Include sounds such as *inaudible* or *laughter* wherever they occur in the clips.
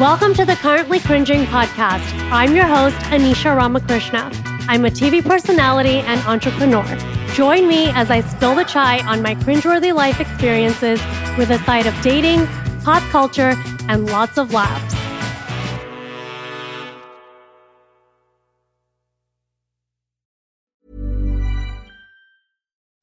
Welcome to the Currently Cringing podcast. I'm your host, Anisha Ramakrishna. I'm a TV personality and entrepreneur. Join me as I spill the chai on my cringeworthy life experiences with a side of dating, pop culture, and lots of laughs.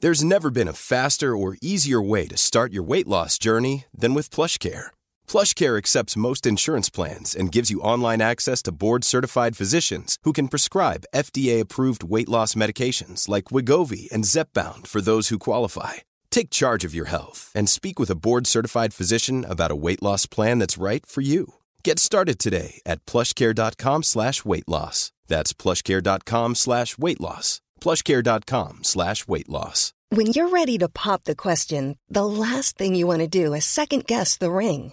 There's never been a faster or easier way to start your weight loss journey than with PlushCare. PlushCare accepts most insurance plans and gives you online access to board-certified physicians who can prescribe FDA-approved weight loss medications like Wegovy and Zepbound for those who qualify. Take charge of your health and speak with a board-certified physician about a weight loss plan that's right for you. Get started today at plushcare.com slash weight loss. That's plushcare.com slash weight loss. plushcare.com slash weight loss. When you're ready to pop the question, the last thing you want to do is second guess the ring.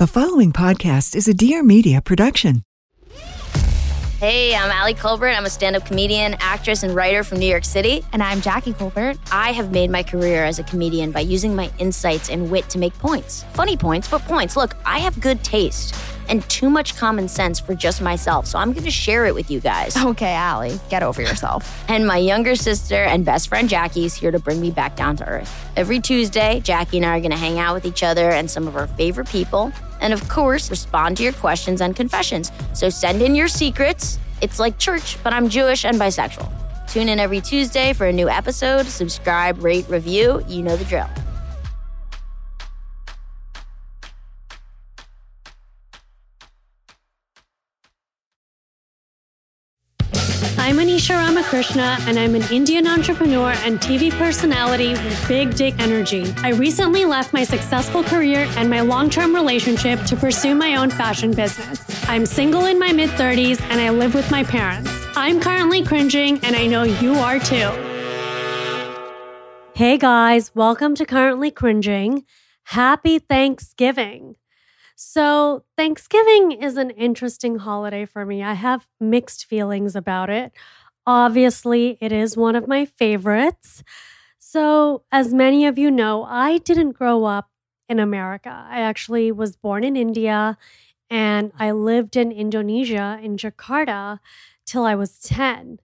The following podcast is a Dear Media production. Hey, I'm Ali Kolbert. I'm a stand up comedian, actress, and writer from New York City. And I'm Jackie Kolbert. I have made my career as a comedian by using my insights and wit to make points. Funny points, but points. Look, I have good taste and too much common sense for just myself, so I'm going to share it with you guys. Okay, Ali, get over yourself. And my younger sister and best friend Jackie is here to bring me back down to earth. Every Tuesday, Jackie and I are going to hang out with each other and some of our favorite people. And of course, respond to your questions and confessions. So send in your secrets. It's like church, but I'm Jewish and bisexual. Tune in every Tuesday for a new episode. Subscribe, rate, review. You know the drill. I'm Anisha Ramakrishna, and I'm an Indian entrepreneur and TV personality with big dick energy. I recently left my successful career and my long term relationship to pursue my own fashion business. I'm single in my mid 30s and I live with my parents. I'm currently cringing, and I know you are too. Hey guys, welcome to Currently Cringing. Happy Thanksgiving. So, Thanksgiving is an interesting holiday for me. I have mixed feelings about it. Obviously, it is one of my favorites. So, as many of you know, I didn't grow up in America. I actually was born in India and I lived in Indonesia, in Jakarta, till I was 10.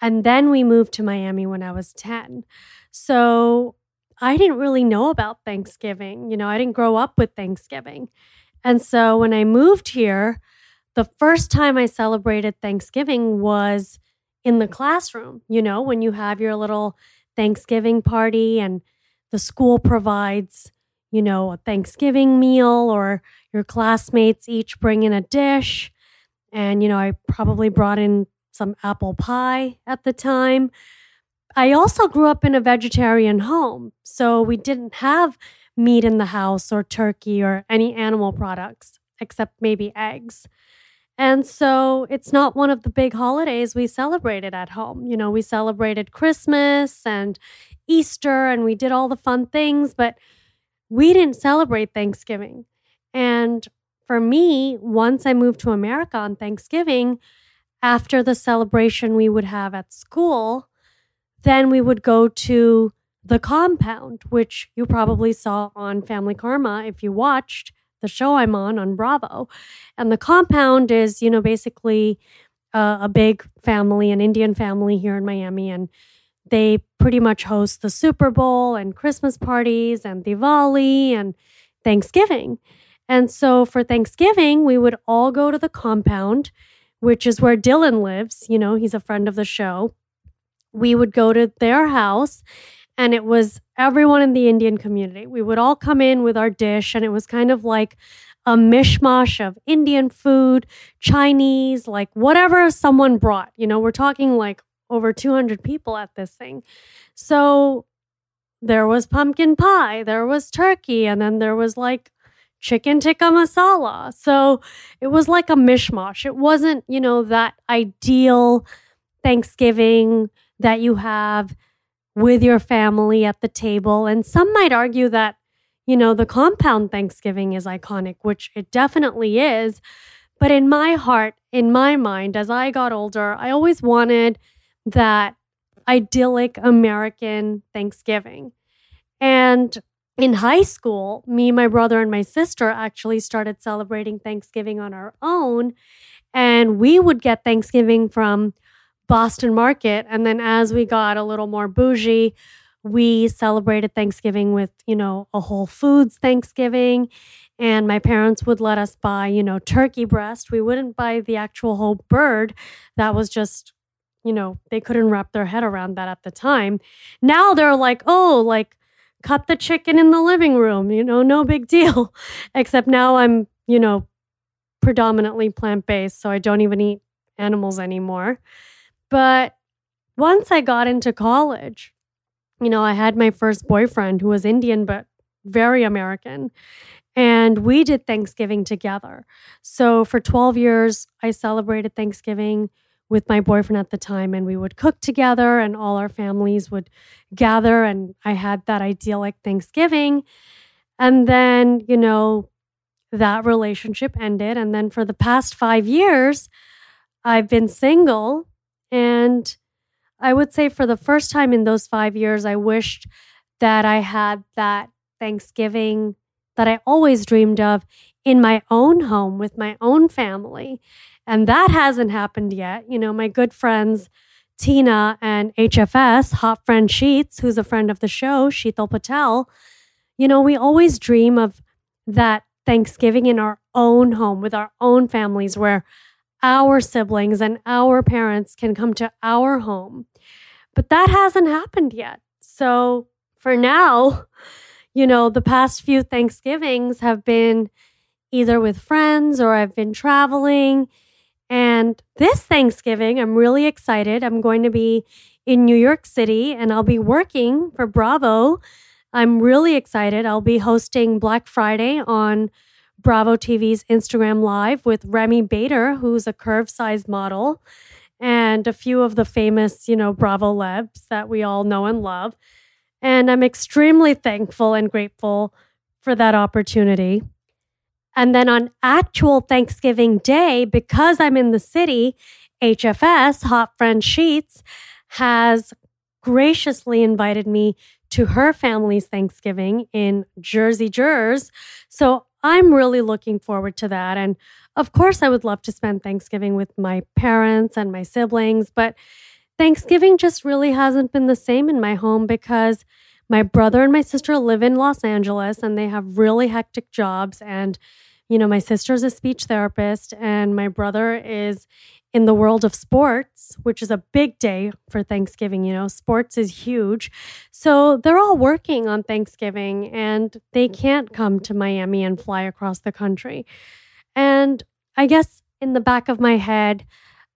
And then we moved to Miami when I was 10. So, I didn't really know about Thanksgiving. You know, I didn't grow up with Thanksgiving. And so when I moved here, the first time I celebrated Thanksgiving was in the classroom, you know, when you have your little Thanksgiving party and the school provides, you know, a Thanksgiving meal or your classmates each bring in a dish. And, you know, I probably brought in some apple pie at the time. I also grew up in a vegetarian home, so we didn't have meat in the house or turkey or any animal products, except maybe eggs. And so it's not one of the big holidays we celebrated at home. You know, we celebrated Christmas and Easter and we did all the fun things, but we didn't celebrate Thanksgiving. And for me, once I moved to America on Thanksgiving, after the celebration we would have at school, then we would go to the Compound, which you probably saw on Family Karma if you watched the show I'm on on Bravo. And the Compound is, you know, basically uh, a big family, an Indian family here in Miami. And they pretty much host the Super Bowl and Christmas parties and Diwali and Thanksgiving. And so for Thanksgiving, we would all go to the compound. which is where Dylan lives. You know, he's a friend of the show. We would go to their house, and it was everyone in the Indian community. We would all come in with our dish, and it was kind of like a mishmash of Indian food, Chinese, like whatever someone brought. You know, we're talking like over 200 people at this thing. So there was pumpkin pie, there was turkey, and then there was like chicken tikka masala. So it was like a mishmash. It wasn't, you know, that ideal Thanksgiving that you have with your family at the table. And some might argue that, you know, the compound Thanksgiving is iconic, which it definitely is. But in my heart, in my mind, as I got older, I always wanted that idyllic American Thanksgiving. And in high school, me, my brother, and my sister actually started celebrating Thanksgiving on our own. And we would get Thanksgiving from Boston Market. And then as we got a little more bougie, we celebrated Thanksgiving with, you know, a Whole Foods Thanksgiving. And my parents would let us buy, you know, turkey breast. We wouldn't buy the actual whole bird. That was just you know, they couldn't wrap their head around that at the time. Now they're like, oh, like cut the chicken in the living room, you know, no big deal. *laughs* Except now I'm, you know, predominantly plant based, so I don't even eat animals anymore. But once I got into college, you know, I had my first boyfriend who was Indian, but very American. And we did Thanksgiving together. So for 12 years, I celebrated Thanksgiving with my boyfriend at the time and we would cook together and all our families would gather and I had that idyllic Thanksgiving. And then, you know, that relationship ended and then for the past 5 years I've been single and I would say for the first time in those 5 years I wished that I had that Thanksgiving that I always dreamed of in my own home with my own family. And that hasn't happened yet. You know, my good friends, Tina and HFS, Hot Friend Sheets, who's a friend of the show, Sheetal Patel, you know, we always dream of that Thanksgiving in our own home with our own families where our siblings and our parents can come to our home. But that hasn't happened yet. So for now, *laughs* you know, the past few Thanksgivings have been either with friends or I've been traveling and this Thanksgiving, I'm really excited. I'm going to be in New York City and I'll be working for Bravo. I'm really excited. I'll be hosting Black Friday on Bravo TV's Instagram Live with Remi Bader, who's a curve size model, and a few of the famous, you know, Bravo lebs that we all know and love. And I'm extremely thankful and grateful for that opportunity. And then on actual Thanksgiving Day, because I'm in the city, HFS, Hot Friend Sheets, has graciously invited me to her family's Thanksgiving in Jersey, Jersey. So I'm really looking forward to that. And of course, I would love to spend Thanksgiving with my parents and my siblings, but Thanksgiving just really hasn't been the same in my home because my brother and my sister live in Los Angeles and they have really hectic jobs. And, you know, my sister's a speech therapist and my brother is in the world of sports, which is a big day for Thanksgiving. You know, sports is huge. So they're all working on Thanksgiving and they can't come to Miami and fly across the country. And I guess in the back of my head,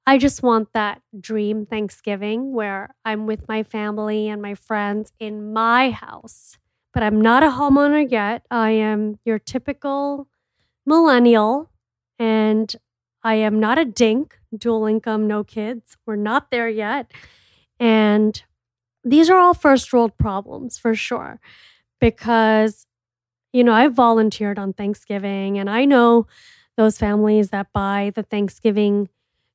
I just want that dream Thanksgiving where I'm with my family and my friends in my house. But I'm not a homeowner yet. I am your typical millennial and I am not a dink, dual income, no kids. We're not there yet. And these are all first world problems for sure. Because, you know, I volunteered on Thanksgiving and I know those families that buy the Thanksgiving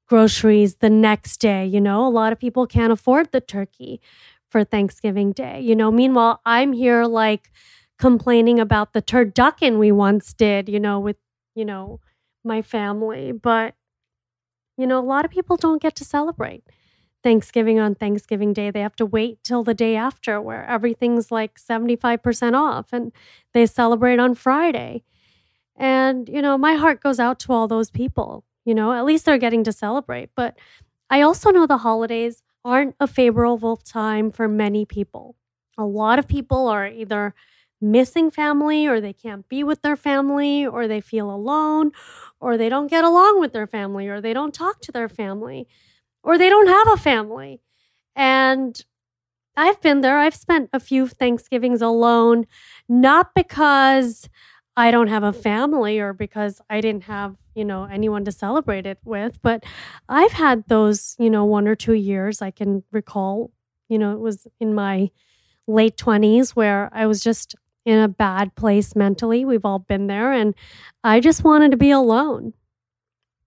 groceries the next day. You know, a lot of people can't afford the turkey for Thanksgiving Day. You know, meanwhile, I'm here like complaining about the turducken we once did, you know, with, you know, my family. But, you know, a lot of people don't get to celebrate Thanksgiving on Thanksgiving Day. They have to wait till the day after where everything's like 75% off and they celebrate on Friday. And, you know, my heart goes out to all those people You know, at least they're getting to celebrate. But I also know the holidays aren't a favorable time for many people. A lot of people are either missing family or they can't be with their family or they feel alone or they don't get along with their family or they don't talk to their family or they don't have a family. And I've been there. I've spent a few Thanksgivings alone, not because I don't have a family or because I didn't have, you know, anyone to celebrate it with, but I've had those, you know, one or two years I can recall, you know, it was in my late 20s where I was just in a bad place mentally. We've all been there. And I just wanted to be alone.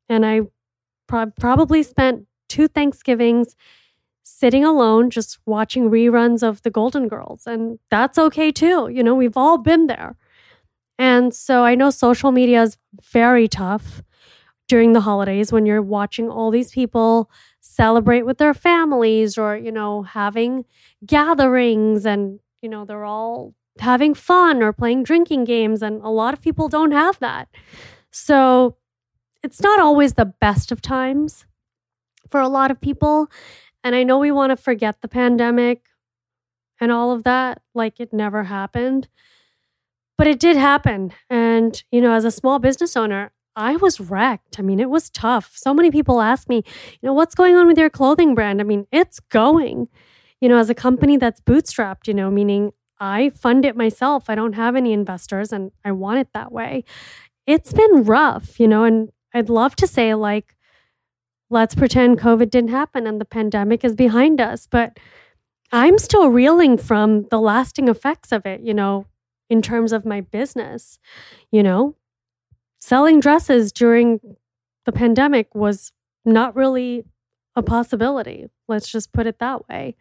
And I pro- probably spent two Thanksgivings sitting alone, just watching reruns of The Golden Girls. And that's okay too. You know, we've all been there. And so I know social media is very tough during the holidays when you're watching all these people celebrate with their families or, you know, having gatherings and, you know, they're all having fun or playing drinking games. And a lot of people don't have that. So it's not always the best of times for a lot of people. And I know we want to forget the pandemic and all of that like it never happened. But it did happen. And, you know, as a small business owner, I was wrecked. I mean, it was tough. So many people ask me, you know, what's going on with your clothing brand? I mean, it's going. You know, as a company that's bootstrapped, you know, meaning I fund it myself. I don't have any investors and I want it that way. It's been rough, you know, and I'd love to say, like, let's pretend COVID didn't happen and the pandemic is behind us. But I'm still reeling from the lasting effects of it, you know, in terms of my business. You know, selling dresses during the pandemic was not really a possibility. Let's just put it that way.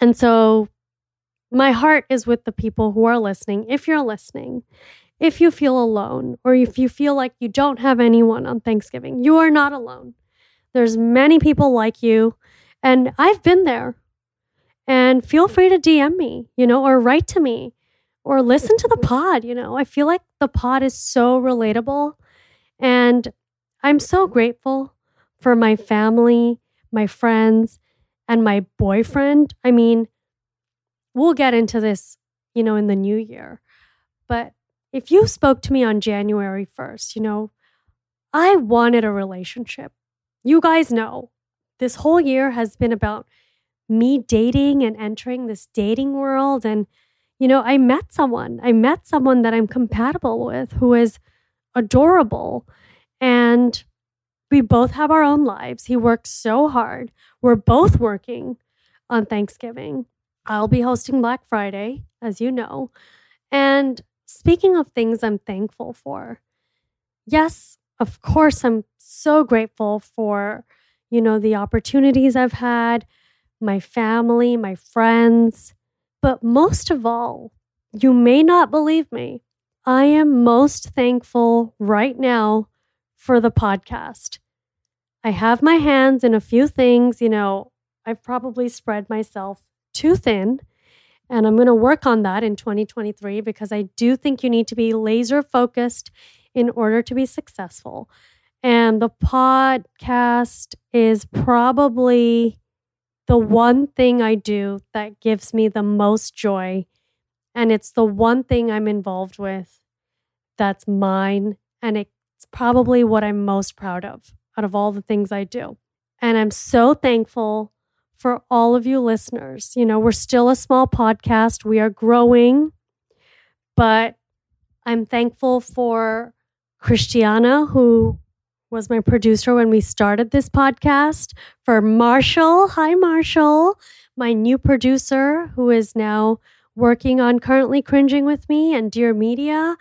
And so my heart is with the people who are listening. If you're listening, if you feel alone or if you feel like you don't have anyone on Thanksgiving, you are not alone. There's many people like you and I've been there. And feel free to DM me, you know, or write to me or listen to the pod, you know. I feel like the pod is so relatable and I'm so grateful for my family, my friends, and my boyfriend. I mean, we'll get into this, you know, in the new year. But if you spoke to me on January 1st, you know, I wanted a relationship. You guys know this whole year has been about me dating and entering this dating world. And, you know, I met someone, I met someone that I'm compatible with who is adorable. And we both have our own lives. He works so hard. We're both working on Thanksgiving. I'll be hosting Black Friday, as you know. And speaking of things I'm thankful for, yes, of course, I'm so grateful for, you know, the opportunities I've had, my family, my friends. But most of all, you may not believe me. I am most thankful right now for the podcast. I have my hands in a few things, you know, I've probably spread myself too thin. And I'm going to work on that in 2023 because I do think you need to be laser focused in order to be successful. And the podcast is probably the one thing I do that gives me the most joy. And it's the one thing I'm involved with that's mine. And it's probably what I'm most proud of out of all the things I do. And I'm so thankful for all of you listeners. You know, we're still a small podcast, we are growing, but I'm thankful for Christiana, who was my producer when we started this podcast, for Marshall. Hi, Marshall, my new producer, who is now working on currently cringing with me and Dear Media.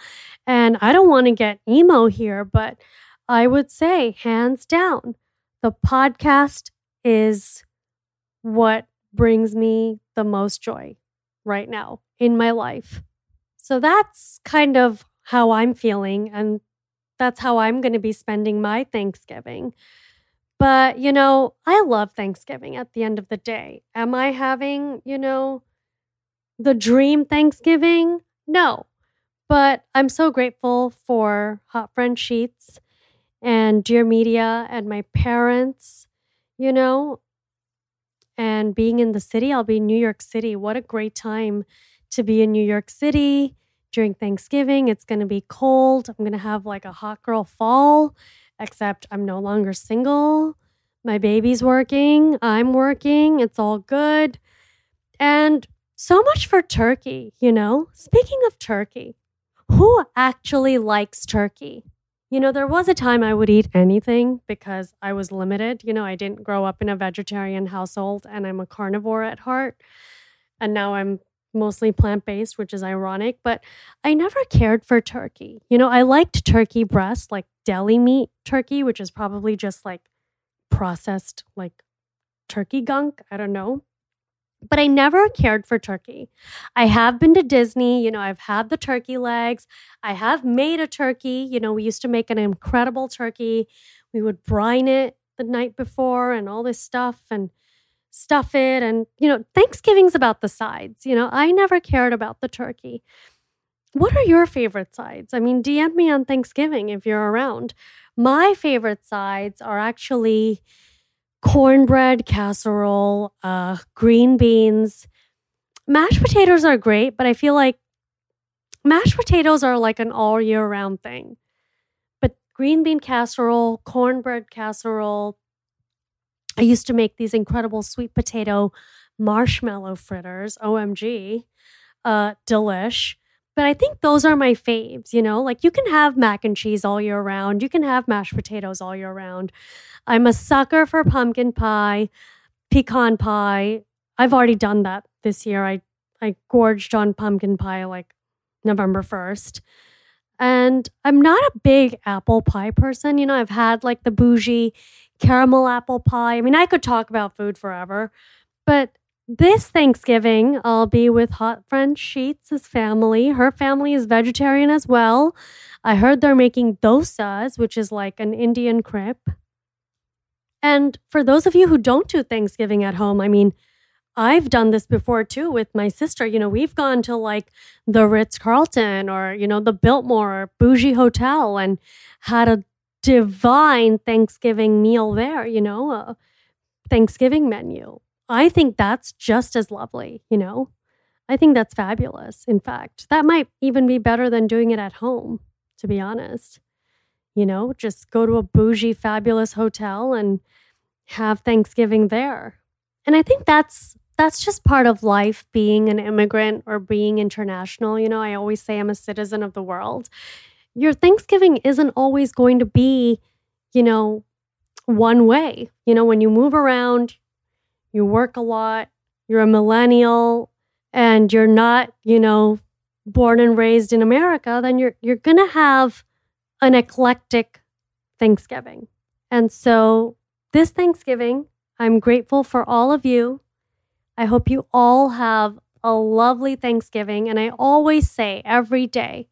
And I don't want to get emo here, but I would say, hands down, the podcast is what brings me the most joy right now in my life. So that's kind of how I'm feeling. And that's how I'm going to be spending my Thanksgiving. But, you know, I love Thanksgiving at the end of the day. Am I having, you know, the dream Thanksgiving? No. But I'm so grateful for Hot Friend Sheets and Dear Media and my parents, you know, and being in the city. I'll be in New York City. What a great time to be in New York City during Thanksgiving. It's going to be cold. I'm going to have like a hot girl fall, except I'm no longer single. My baby's working. I'm working. It's all good. And so much for turkey, you know? Speaking of turkey, who actually likes turkey? You know, there was a time I would eat anything because I was limited. You know, I didn't grow up in a vegetarian household and I'm a carnivore at heart. And now I'm mostly plant based, which is ironic, but I never cared for turkey. You know, I liked turkey breast, like deli meat turkey, which is probably just like processed like turkey gunk. I don't know but I never cared for turkey. I have been to Disney, you know, I've had the turkey legs. I have made a turkey. You know, we used to make an incredible turkey. We would brine it the night before and all this stuff and stuff it. And, you know, Thanksgiving's about the sides. You know, I never cared about the turkey. What are your favorite sides? I mean, DM me on Thanksgiving if you're around. My favorite sides are actually cornbread casserole, uh, green beans. Mashed potatoes are great, but I feel like mashed potatoes are like an all year round thing. But green bean casserole, cornbread casserole, I used to make these incredible sweet potato marshmallow fritters. OMG. Uh, delish. But I think those are my faves, you know? Like you can have mac and cheese all year round, you can have mashed potatoes all year round. I'm a sucker for pumpkin pie, pecan pie. I've already done that this year. I I gorged on pumpkin pie like November 1st. And I'm not a big apple pie person. You know, I've had like the bougie caramel apple pie. I mean, I could talk about food forever, but this Thanksgiving, I'll be with hot friend Sheets' family. Her family is vegetarian as well. I heard they're making dosas, which is like an Indian crepe. And for those of you who don't do Thanksgiving at home, I mean, I've done this before too with my sister. You know, we've gone to like the Ritz Carlton or, you know, the Biltmore or bougie hotel and had a divine Thanksgiving meal there, you know, a Thanksgiving menu. I think that's just as lovely, you know? I think that's fabulous. In fact, that might even be better than doing it at home, to be honest. You know, just go to a bougie, fabulous hotel and have Thanksgiving there. And I think that's that's just part of life being an immigrant or being international. You know, I always say I'm a citizen of the world. Your Thanksgiving isn't always going to be, you know, one way. You know, when you move around, you work a lot, you're a millennial, and you're not, you know, born and raised in America, then you're you're going to have an eclectic Thanksgiving. And so this Thanksgiving, I'm grateful for all of you. I hope you all have a lovely Thanksgiving. And I always say every day,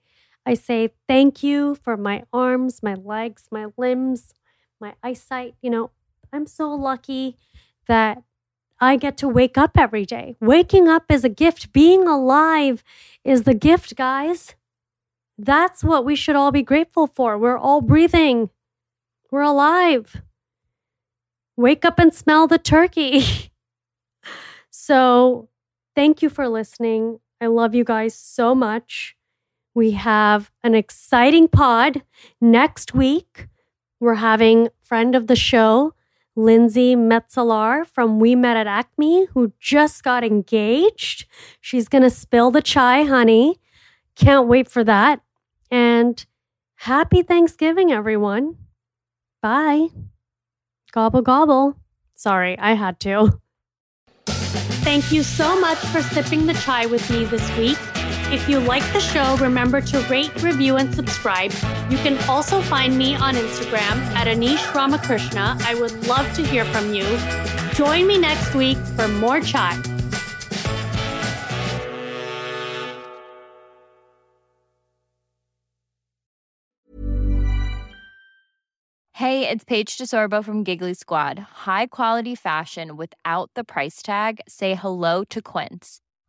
I say thank you for my arms, my legs, my limbs, my eyesight. You know, I'm so lucky that I get to wake up every day. Waking up is a gift. Being alive is the gift, guys. That's what we should all be grateful for. We're all breathing, we're alive. Wake up and smell the turkey. *laughs* so, thank you for listening. I love you guys so much. We have an exciting pod next week. We're having friend of the show, Lindsey Metselaar from We Met at Acme, who just got engaged. She's going to spill the chai, honey. Can't wait for that. And happy Thanksgiving, everyone. Bye. Gobble, gobble. Sorry, I had to. Thank you so much for sipping the chai with me this week. If you like the show, remember to rate, review, and subscribe. You can also find me on Instagram at Anish Ramakrishna. I would love to hear from you. Join me next week for more chat. Hey, it's Paige DeSorbo from Giggly Squad. High quality fashion without the price tag. Say hello to Quince.